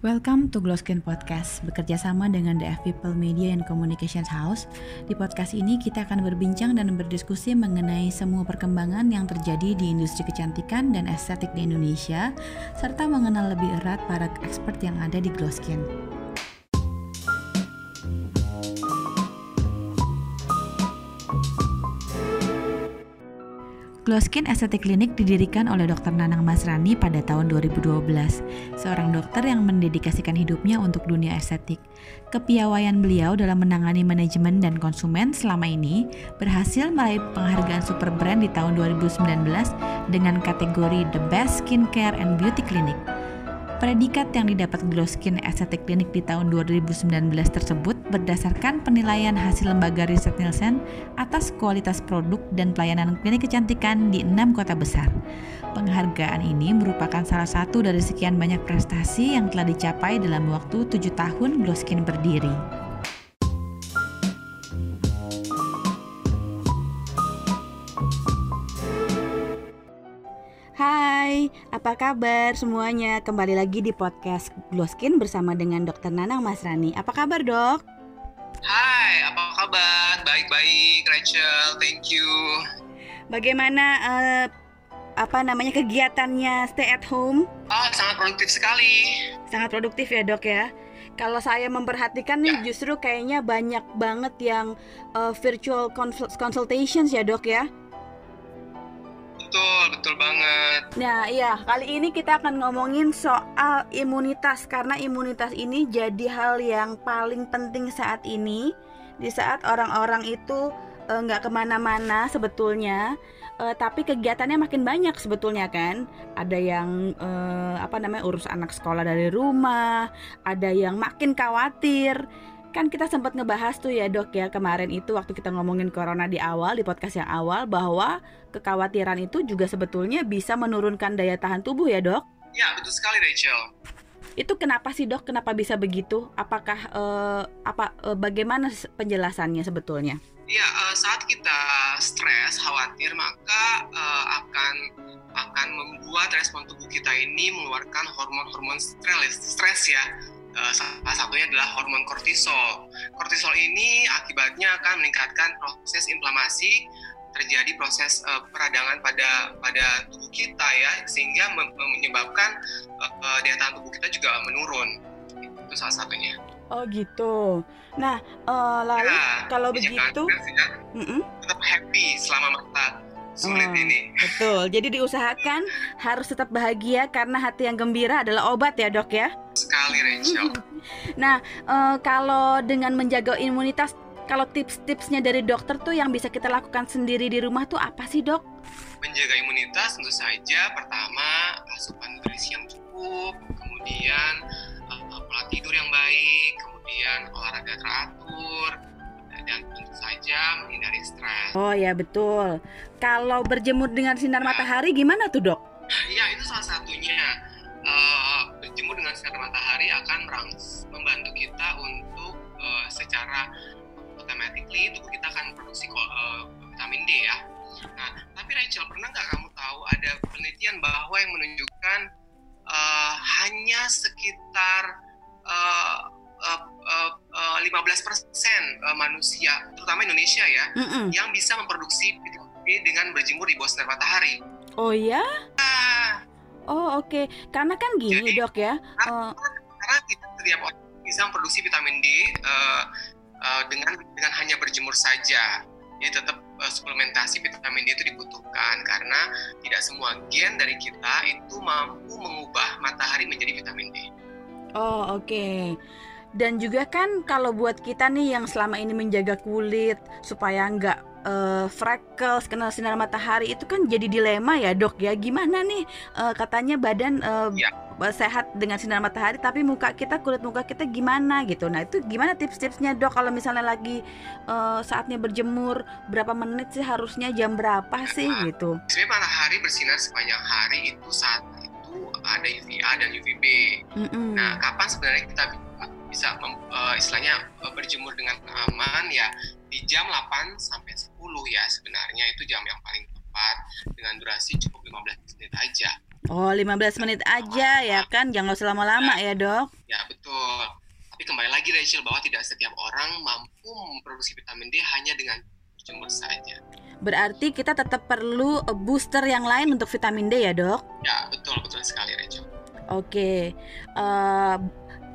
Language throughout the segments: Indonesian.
Welcome to Glowskin Podcast, bekerja sama dengan The F People Media and Communications House. Di podcast ini kita akan berbincang dan berdiskusi mengenai semua perkembangan yang terjadi di industri kecantikan dan estetik di Indonesia, serta mengenal lebih erat para expert yang ada di Glowskin. Glowskin Aesthetic Clinic didirikan oleh Dr. Nanang Masrani pada tahun 2012, seorang dokter yang mendedikasikan hidupnya untuk dunia estetik. Kepiawaian beliau dalam menangani manajemen dan konsumen selama ini berhasil meraih penghargaan super brand di tahun 2019 dengan kategori The Best Skincare and Beauty Clinic. Predikat yang didapat Glow Skin Aesthetic Clinic di tahun 2019 tersebut berdasarkan penilaian hasil lembaga riset Nielsen atas kualitas produk dan pelayanan klinik kecantikan di enam kota besar. Penghargaan ini merupakan salah satu dari sekian banyak prestasi yang telah dicapai dalam waktu tujuh tahun Glow Skin berdiri. Hai, apa kabar semuanya? Kembali lagi di podcast Glowskin bersama dengan Dr. Nanang Masrani. Apa kabar, Dok? Hai, apa kabar? Baik-baik, Rachel. Thank you. Bagaimana uh, apa namanya kegiatannya stay at home? Oh, sangat produktif sekali. Sangat produktif ya, Dok ya. Kalau saya memperhatikan nih ya. justru kayaknya banyak banget yang uh, virtual consultations ya, Dok ya betul, betul banget. Nah, iya, kali ini kita akan ngomongin soal imunitas karena imunitas ini jadi hal yang paling penting saat ini di saat orang-orang itu eh, nggak uh, ke mana-mana sebetulnya, uh, tapi kegiatannya makin banyak sebetulnya kan. Ada yang uh, apa namanya urus anak sekolah dari rumah, ada yang makin khawatir kan kita sempat ngebahas tuh ya dok ya kemarin itu waktu kita ngomongin corona di awal di podcast yang awal bahwa kekhawatiran itu juga sebetulnya bisa menurunkan daya tahan tubuh ya dok? Ya betul sekali Rachel. Itu kenapa sih dok? Kenapa bisa begitu? Apakah uh, apa uh, bagaimana penjelasannya sebetulnya? Ya uh, saat kita stres khawatir maka uh, akan akan membuat respon tubuh kita ini mengeluarkan hormon-hormon stres stres ya uh, salah satunya adalah hormon kortisol. Kortisol ini akibatnya akan meningkatkan proses inflamasi, terjadi proses uh, peradangan pada pada tubuh kita ya, sehingga menyebabkan uh, daya tahan tubuh kita juga menurun. Itu salah satunya. Oh gitu. Nah, uh, lalu ya, kalau begitu, ya, mm -mm. tetap happy selama masa sulit oh, ini. Betul. Jadi diusahakan harus tetap bahagia karena hati yang gembira adalah obat ya dok ya. Sekali Rachel. nah uh, kalau dengan menjaga imunitas, kalau tips-tipsnya dari dokter tuh yang bisa kita lakukan sendiri di rumah tuh apa sih dok? Menjaga imunitas tentu saja pertama asupan nutrisi yang cukup, kemudian uh, pola tidur yang baik, kemudian olahraga teratur, dan tentu saja menghindari stres. Oh ya betul. Kalau berjemur dengan sinar nah, matahari gimana tuh dok? Ya dengan sinar matahari akan membantu kita untuk uh, secara automatically tubuh kita akan produksi uh, vitamin D ya. Nah, tapi Rachel pernah nggak kamu tahu ada penelitian bahwa yang menunjukkan uh, hanya sekitar uh, uh, uh, 15% uh, manusia, terutama Indonesia ya, mm -mm. yang bisa memproduksi vitamin D dengan berjemur di bawah sinar matahari. Oh ya? Ah. Oh oke, okay. karena kan gini Jadi, dok ya. Karena, uh, karena setiap orang bisa memproduksi vitamin D uh, uh, dengan dengan hanya berjemur saja. Jadi tetap uh, suplementasi vitamin D itu dibutuhkan karena tidak semua gen dari kita itu mampu mengubah matahari menjadi vitamin D. Oh oke. Okay. Dan juga kan kalau buat kita nih yang selama ini menjaga kulit supaya nggak uh, freckles kena sinar matahari itu kan jadi dilema ya dok ya. Gimana nih uh, katanya badan uh, ya. sehat dengan sinar matahari tapi muka kita kulit muka kita gimana gitu. Nah itu gimana tips-tipsnya dok? Kalau misalnya lagi uh, saatnya berjemur berapa menit sih harusnya jam berapa sih nah, gitu? sebenarnya matahari bersinar sepanjang hari itu saat itu ada UVA dan UVB mm -mm. nah kapan sebenarnya kita bisa uh, istilahnya uh, berjemur dengan aman? Ya di jam 8 sampai 10 ya sebenarnya itu jam yang paling tepat dengan durasi cukup 15 menit aja. Oh, 15 menit aja ya kan, jangan usah lama-lama ya, Dok. Ya, lagi Rachel bahwa tidak setiap orang mampu memproduksi vitamin D hanya dengan berjemur saja. Berarti kita tetap perlu eh, booster yang lain untuk vitamin D ya dok? Ya betul betul sekali Rachel. Oke, uh,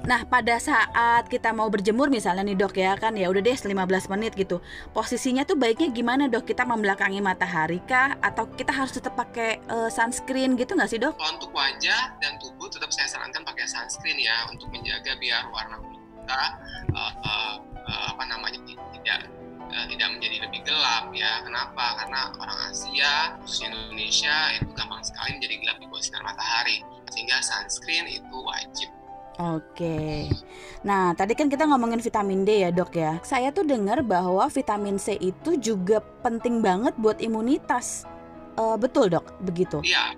Nah, pada saat kita mau berjemur misalnya nih dok ya kan ya udah deh 15 menit gitu. Posisinya tuh baiknya gimana dok? Kita membelakangi matahari kah atau kita harus tetap pakai uh, sunscreen gitu nggak sih dok? Untuk wajah dan tubuh tetap saya sarankan pakai sunscreen ya untuk menjaga biar warna kulit kita uh, uh, uh, apa namanya tidak tidak menjadi lebih gelap ya. Kenapa? Karena orang Asia khususnya Indonesia itu gampang sekali menjadi gelap di bawah sinar matahari sehingga sunscreen itu wajib Oke. Nah, tadi kan kita ngomongin vitamin D ya, Dok ya. Saya tuh dengar bahwa vitamin C itu juga penting banget buat imunitas. Uh, betul, Dok? Begitu? Iya.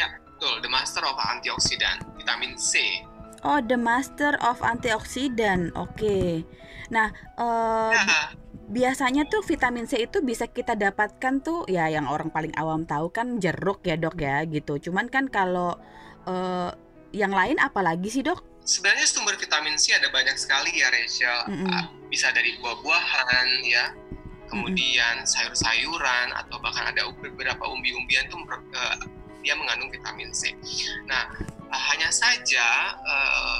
Ya, betul. The master of antioksidan, vitamin C. Oh, the master of antioksidan. Oke. Nah, uh, ya. biasanya tuh vitamin C itu bisa kita dapatkan tuh ya yang orang paling awam tahu kan jeruk ya, Dok ya, gitu. Cuman kan kalau uh, yang lain apa lagi sih dok? Sebenarnya sumber vitamin C ada banyak sekali ya Rachel. Mm -hmm. Bisa dari buah-buahan ya, kemudian mm -hmm. sayur-sayuran atau bahkan ada beberapa umbi-umbian tuh uh, dia mengandung vitamin C. Nah, uh, hanya saja uh,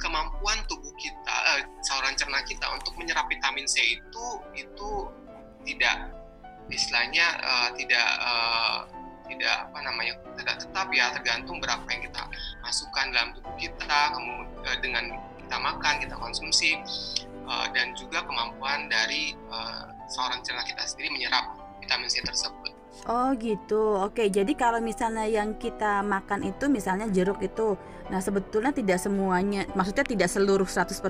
kemampuan tubuh kita, uh, saluran cerna kita untuk menyerap vitamin C itu itu tidak istilahnya uh, tidak uh, tidak apa namanya tidak tetap ya tergantung berapa yang kita masukkan dalam tubuh kita kemudian eh, dengan kita makan kita konsumsi uh, dan juga kemampuan dari uh, seorang cerna kita sendiri menyerap vitamin C tersebut. Oh gitu, oke. Jadi kalau misalnya yang kita makan itu misalnya jeruk itu, nah sebetulnya tidak semuanya, maksudnya tidak seluruh 100%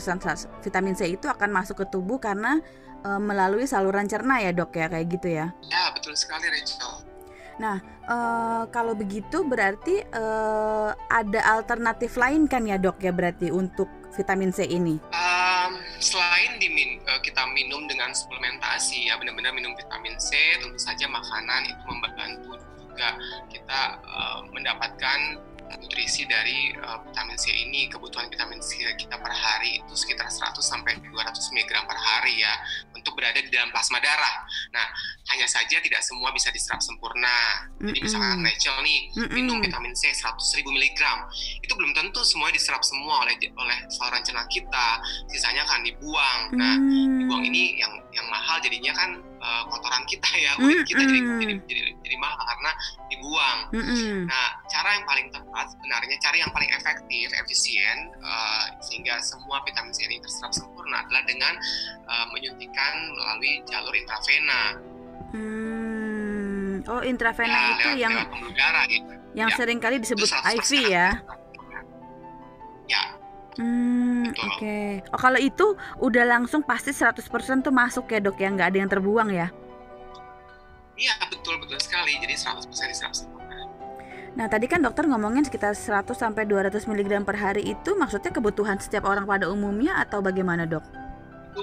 vitamin C itu akan masuk ke tubuh karena e, melalui saluran cerna ya dok ya kayak gitu ya? Ya betul sekali Rachel. Nah, uh, kalau begitu berarti uh, ada alternatif lain kan ya dok ya berarti untuk vitamin C ini? Um, selain dimin uh, kita minum dengan suplementasi ya benar-benar minum vitamin C, tentu saja makanan itu membantu juga kita uh, mendapatkan nutrisi dari uh, vitamin C ini kebutuhan vitamin C kita per hari itu sekitar 100 sampai 200 mg per hari ya untuk berada di dalam plasma darah. Nah, hanya saja tidak semua bisa diserap sempurna. Jadi misalkan Rachel nih minum vitamin C 100 ribu miligram, itu belum tentu semuanya diserap semua oleh oleh saluran cerna kita. Sisanya akan dibuang. Nah, mm. dibuang ini yang yang mahal jadinya kan uh, kotoran kita ya, kulit kita jadi, jadi jadi jadi mahal karena dibuang. Nah, cara yang paling tepat sebenarnya cara yang paling efektif, efisien uh, sehingga semua vitamin C ini terserap sempurna adalah dengan uh, menyuntikkan melalui jalur intravena. Hmm. Oh, intravena ya, itu lewat, yang lewat darah, gitu. yang ya. sering kali disebut IV ya. Ya. Hmm, oke. Okay. Oh, kalau itu udah langsung pasti 100% tuh masuk ya, Dok, ya nggak ada yang terbuang ya? Iya, betul betul sekali. Jadi 100% diserap sempurna. Nah, tadi kan dokter ngomongin sekitar 100 sampai 200 mg per hari itu maksudnya kebutuhan setiap orang pada umumnya atau bagaimana, Dok? Itu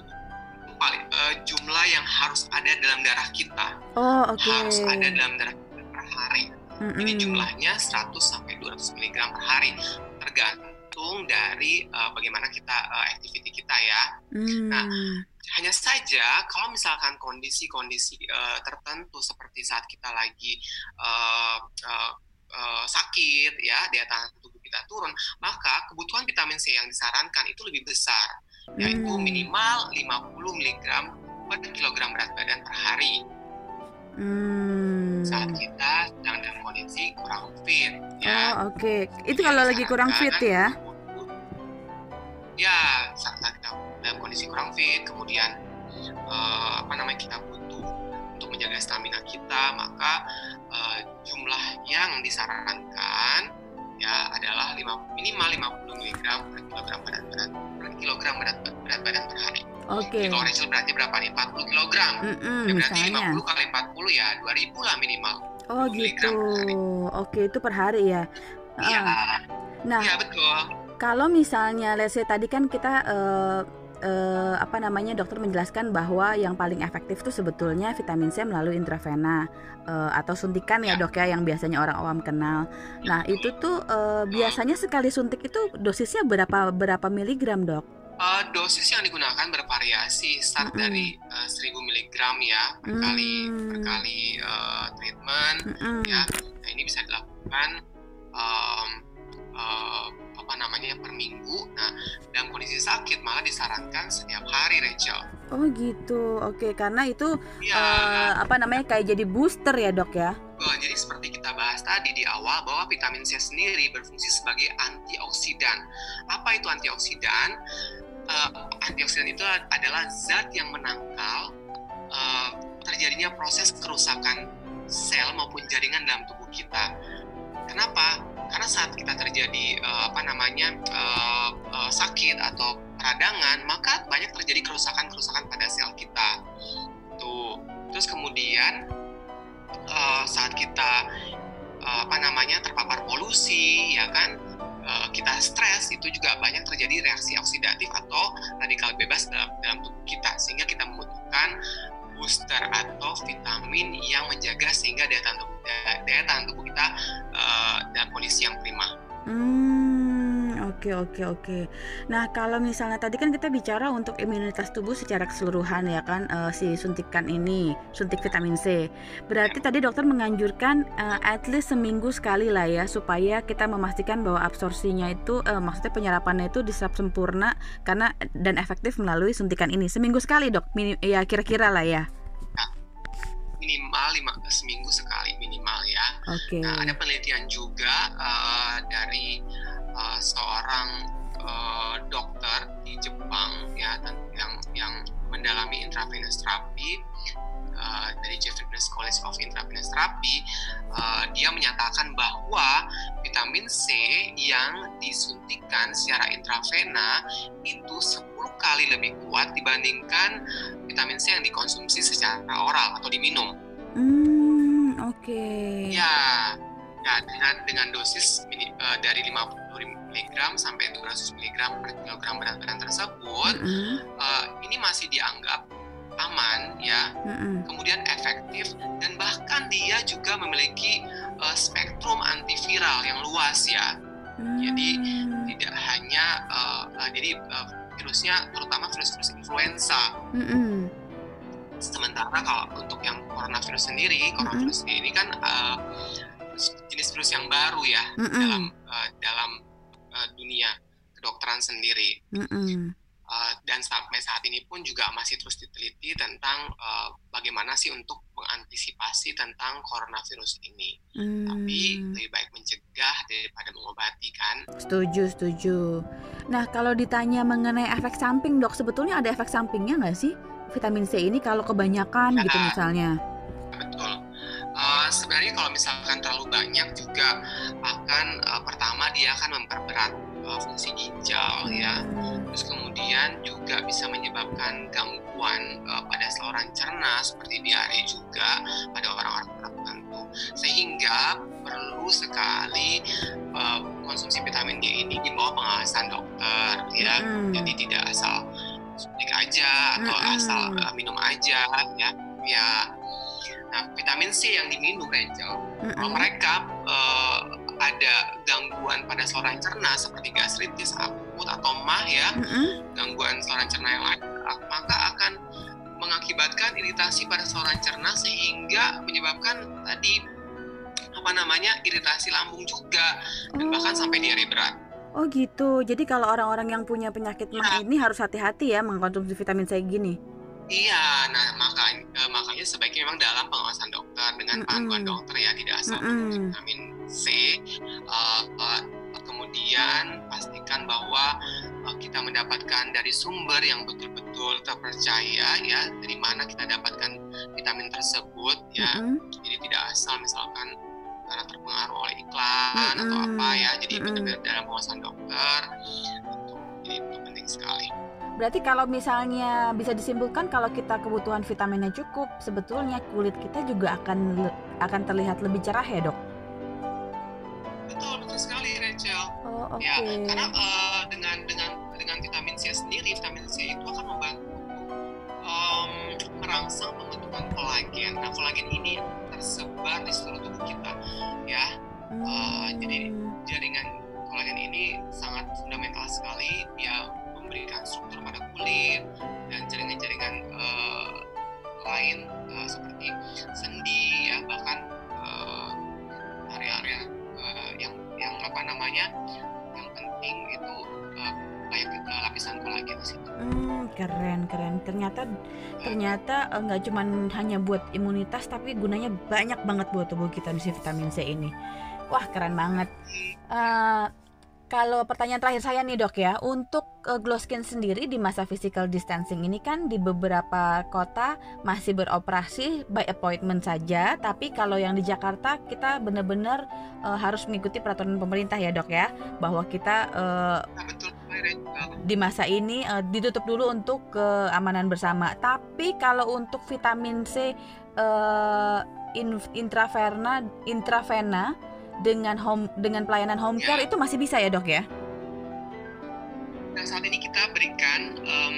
paling uh, jumlah yang harus ada dalam darah kita. Oh, oke. Okay. Harus ada dalam darah kita per hari. Mm -hmm. Ini jumlahnya 100 sampai 200 mg per hari tergantung dari uh, bagaimana kita uh, activity kita ya. Mm. Nah, hanya saja kalau misalkan kondisi-kondisi uh, tertentu seperti saat kita lagi uh, uh, uh, sakit ya daya tahan tubuh kita turun maka kebutuhan vitamin C yang disarankan itu lebih besar yaitu hmm. minimal 50 mg per kilogram berat badan per hari hmm. saat kita sedang dalam kondisi kurang fit ya oh, oke okay. itu kalau lagi kurang fit ya ya saat kita dalam kondisi kurang fit kemudian uh, apa namanya kita butuh untuk menjaga stamina kita maka uh, jumlah yang disarankan ya adalah 5, minimal 50 mg per kilogram berat berat per kilogram berat, berat badan per hari. Oke. Okay. Kalau Rachel berarti berapa nih? 40 kg. Mm -mm, ya berarti misalnya. 50 kali 40 ya 2000 lah minimal. Oh gitu. Oke, itu per hari ya. Iya. Uh, nah. Iya betul. Kalau misalnya let's say tadi kan kita uh, eh, apa namanya dokter menjelaskan bahwa yang paling efektif itu sebetulnya vitamin C melalui intravena eh, atau suntikan ya, ya dok ya yang biasanya orang awam kenal. Nah itu tuh eh, biasanya sekali suntik itu dosisnya berapa berapa miligram dok? Uh, dosis yang digunakan bervariasi, start Mm-mm. dari uh, 1000 mg ya per kali per Hmm. kali uh, treatment Mm-mm. ya. Nah ini bisa dilakukan um, uh, apa namanya per minggu. Nah dalam kondisi sakit malah disarankan setiap hari, Rachel. Oh gitu, oke karena itu Ya, eh, apa namanya kayak jadi booster ya dok ya? Jadi seperti kita bahas tadi di awal bahwa vitamin C sendiri berfungsi sebagai antioksidan. Apa itu antioksidan? Eh, antioksidan itu adalah zat yang menangkal eh, terjadinya proses kerusakan sel maupun jaringan dalam tubuh kita. Kenapa? Karena saat kita terjadi eh, apa namanya eh, eh, sakit atau peradangan, maka banyak terjadi kerusakan-kerusakan pada sel kita. Tuh. Terus kemudian eh, saat kita eh, apa namanya terpapar polusi ya kan kita stres itu juga banyak terjadi reaksi oksidatif atau radikal bebas dalam, dalam tubuh kita sehingga kita membutuhkan booster atau vitamin yang menjaga sehingga daya tahan tubuh, daya, tahan tubuh kita eh, dalam kondisi yang prima. Hmm, oke oke oke. Nah kalau misalnya tadi kan kita bicara untuk imunitas tubuh secara keseluruhan ya kan eh, si suntikan ini suntik vitamin C. Berarti tadi dokter menganjurkan eh, at least seminggu sekali lah ya supaya kita memastikan bahwa absorpsinya itu eh, maksudnya penyerapannya itu diserap sempurna karena dan efektif melalui suntikan ini seminggu sekali dok. Mini- ya kira-kira lah ya. Minimal lima seminggu sekali minimal ya. Oke. Nah, ada penelitian juga eh, dari eh, seorang eh, dokter di Jepang ya yang yang mendalami intravenous therapy eh, dari Japanese College of Intravenous Therapy eh, dia menyatakan bahwa vitamin C yang disuntikan secara intravena itu 10 kali lebih kuat dibandingkan vitamin C yang dikonsumsi secara oral atau diminum. Hmm, oke. Ya, ya dengan dengan dosis mini- eh, dari 50 mg sampai 200 mg per kilogram berat badan tersebut, Mm-mm, eh, ini masih dianggap aman ya, mm-mm. kemudian efektif dan bahkan dia juga memiliki eh, spektrum antiviral yang luas ya. Jadi, Hmm, Tidak hanya eh, eh, jadi eh, virusnya terutama virus-virus influenza. mm-mm. Sementara kalau untuk yang coronavirus sendiri, coronavirus ini kan eh, jenis virus yang baru ya Mm-mm. dalam eh, dalam eh, dunia kedokteran sendiri. Mm-mm. Eh, dan sampai saat ini pun juga masih terus diteliti tentang eh, bagaimana sih untuk mengantisipasi tentang coronavirus ini. Tapi Hmm, lebih baik mencegah daripada mengobati kan. setuju, setuju. Nah, kalau ditanya mengenai efek samping, dok, sebetulnya ada efek sampingnya nggak sih vitamin C ini kalau kebanyakan gitu Ya. misalnya? Betul. Eh, sebenarnya kalau misalkan terlalu banyak juga akan eh, pertama dia akan memperberat eh, fungsi ginjal ya. Hmm, Terus kemudian juga bisa menyebabkan gangguan eh, pada saluran cerna seperti diare juga pada orang-orang tertentu. Sehingga perlu sekali eh, konsumsi vitamin D ini di bawah pengawasan dokter ya. Mm-mm. Jadi tidak asal suntik aja atau Mm-mm. asal eh, minum aja ya. Ya. Nah, vitamin C yang diminum Rachel mm-mm. kalau mereka eh, ada gangguan pada saluran cerna seperti gastritis akut atau mah ya, Mm-mm. gangguan saluran cerna yang lain, ak- maka akan mengakibatkan iritasi pada saluran cerna sehingga menyebabkan tadi apa namanya iritasi lambung juga dan bahkan sampai diare berat. Oh gitu. Jadi kalau orang-orang yang punya penyakit mah Ya. ini harus hati-hati ya mengkonsumsi vitamin C gini. Iya, nah makanya eh, makanya sebaiknya memang dalam pengawasan dokter dengan Mm-mm. panduan dokter ya tidak asal vitamin C. Eh, eh, kemudian pastikan bahwa eh, kita mendapatkan dari sumber yang betul-betul terpercaya ya dari mana kita dapatkan vitamin tersebut ya. Mm-mm. Jadi tidak asal misalkan karena terpengaruh oleh iklan atau Mm-mm. apa ya. Jadi Mm-mm. benar-benar dalam pengawasan dokter. Itu, jadi itu penting sekali. Berarti kalau misalnya bisa disimpulkan kalau kita kebutuhan vitaminnya cukup, sebetulnya kulit kita juga akan akan terlihat lebih cerah ya, Dok? Betul, betul sekali Rachel. Oh, oke. Ya, karena eh, dengan dengan dengan vitamin C sendiri, vitamin C itu akan membantu em, merangsang pembentukan kolagen. Nah, kolagen ini Ternyata ternyata eh, nggak cuman hanya buat imunitas tapi gunanya banyak banget buat tubuh kita di si vitamin C ini. Wah keren banget. Uh, kalau pertanyaan terakhir saya nih dok ya, untuk uh, glow skin sendiri di masa physical distancing ini kan di beberapa kota masih beroperasi by appointment saja, tapi kalau yang di Jakarta kita benar-benar uh, harus mengikuti peraturan pemerintah ya dok ya, bahwa kita uh, di masa ini uh, ditutup dulu untuk keamanan bersama. Tapi kalau untuk vitamin C uh, in, intravena intravena dengan home dengan pelayanan home care itu masih bisa ya dok ya? Nah saat ini kita berikan um,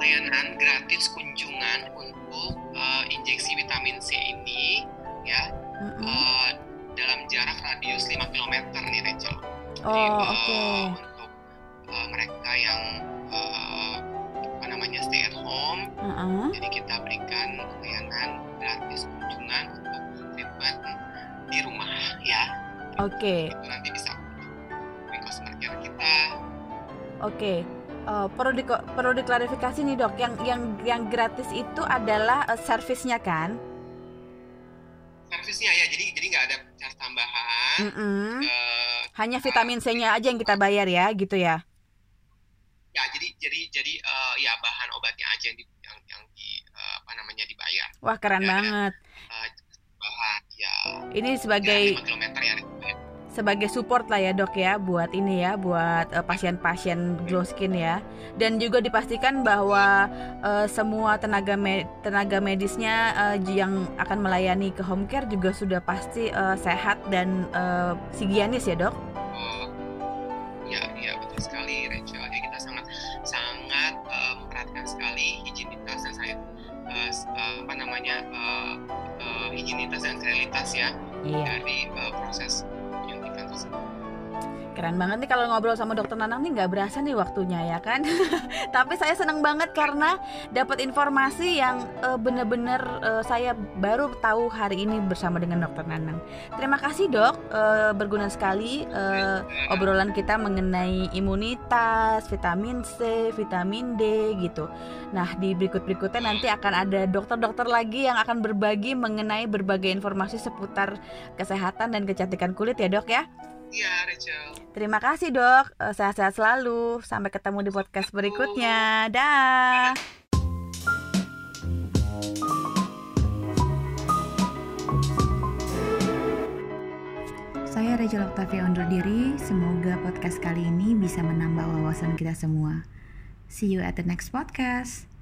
layanan gratis kunjungan untuk uh, injeksi vitamin C ini ya Mm -mm. uh, dalam jarak radius 5 km nih Rachel. Oh oke. Untuk uh, mereka yang uh, apa namanya stay at home, Uh-uh. jadi kita berikan layanan gratis kunjungan untuk treatment di rumah ya. Oke Itu nanti bisa di customer care kita. oke. Eh, perlu di perlu diklarifikasi nih dok, yang yang yang gratis itu adalah eh, servisnya kan? Servisnya ya, jadi jadi nggak ada charge tambahan. Mm-mm. Eh, Hanya vitamin C-nya aja yang kita bayar ya, gitu ya? Ya jadi jadi jadi eh, ya bahan obatnya aja yang di, yang, yang di eh, apa namanya dibayar. Wah keren Ya, ada. banget. Eh, bahan ya Ini ya, sebagai 5 km ya. sebagai support lah ya dok ya buat ini ya buat eh, pasien-pasien glow skin ya dan juga dipastikan bahwa eh, semua tenaga me- tenaga medisnya eh, yang akan melayani ke home care juga sudah pasti eh, sehat dan eh, higienis ya dok. Higienitas dan ya Iya dari tersebut. Keren banget nih kalau ngobrol sama dokter Nanang nih nggak berasa nih waktunya ya kan. Tapi saya senang banget karena dapat informasi yang eh, bener-bener eh, saya baru tahu hari ini bersama dengan dokter Nanang. Terima kasih dok, Eh, berguna sekali eh, obrolan kita mengenai imunitas, vitamin C, vitamin D gitu. Nah di berikut-berikutnya nanti akan ada dokter-dokter lagi yang akan berbagi mengenai berbagai informasi seputar kesehatan dan kecantikan kulit ya dok ya. Iya Rachel. Terima kasih dok, Eh, sehat-sehat selalu. Sampai ketemu di podcast berikutnya. Dah. Saya Rachel Octavia undur diri. Semoga podcast kali ini bisa menambah wawasan kita semua. See you at the next podcast.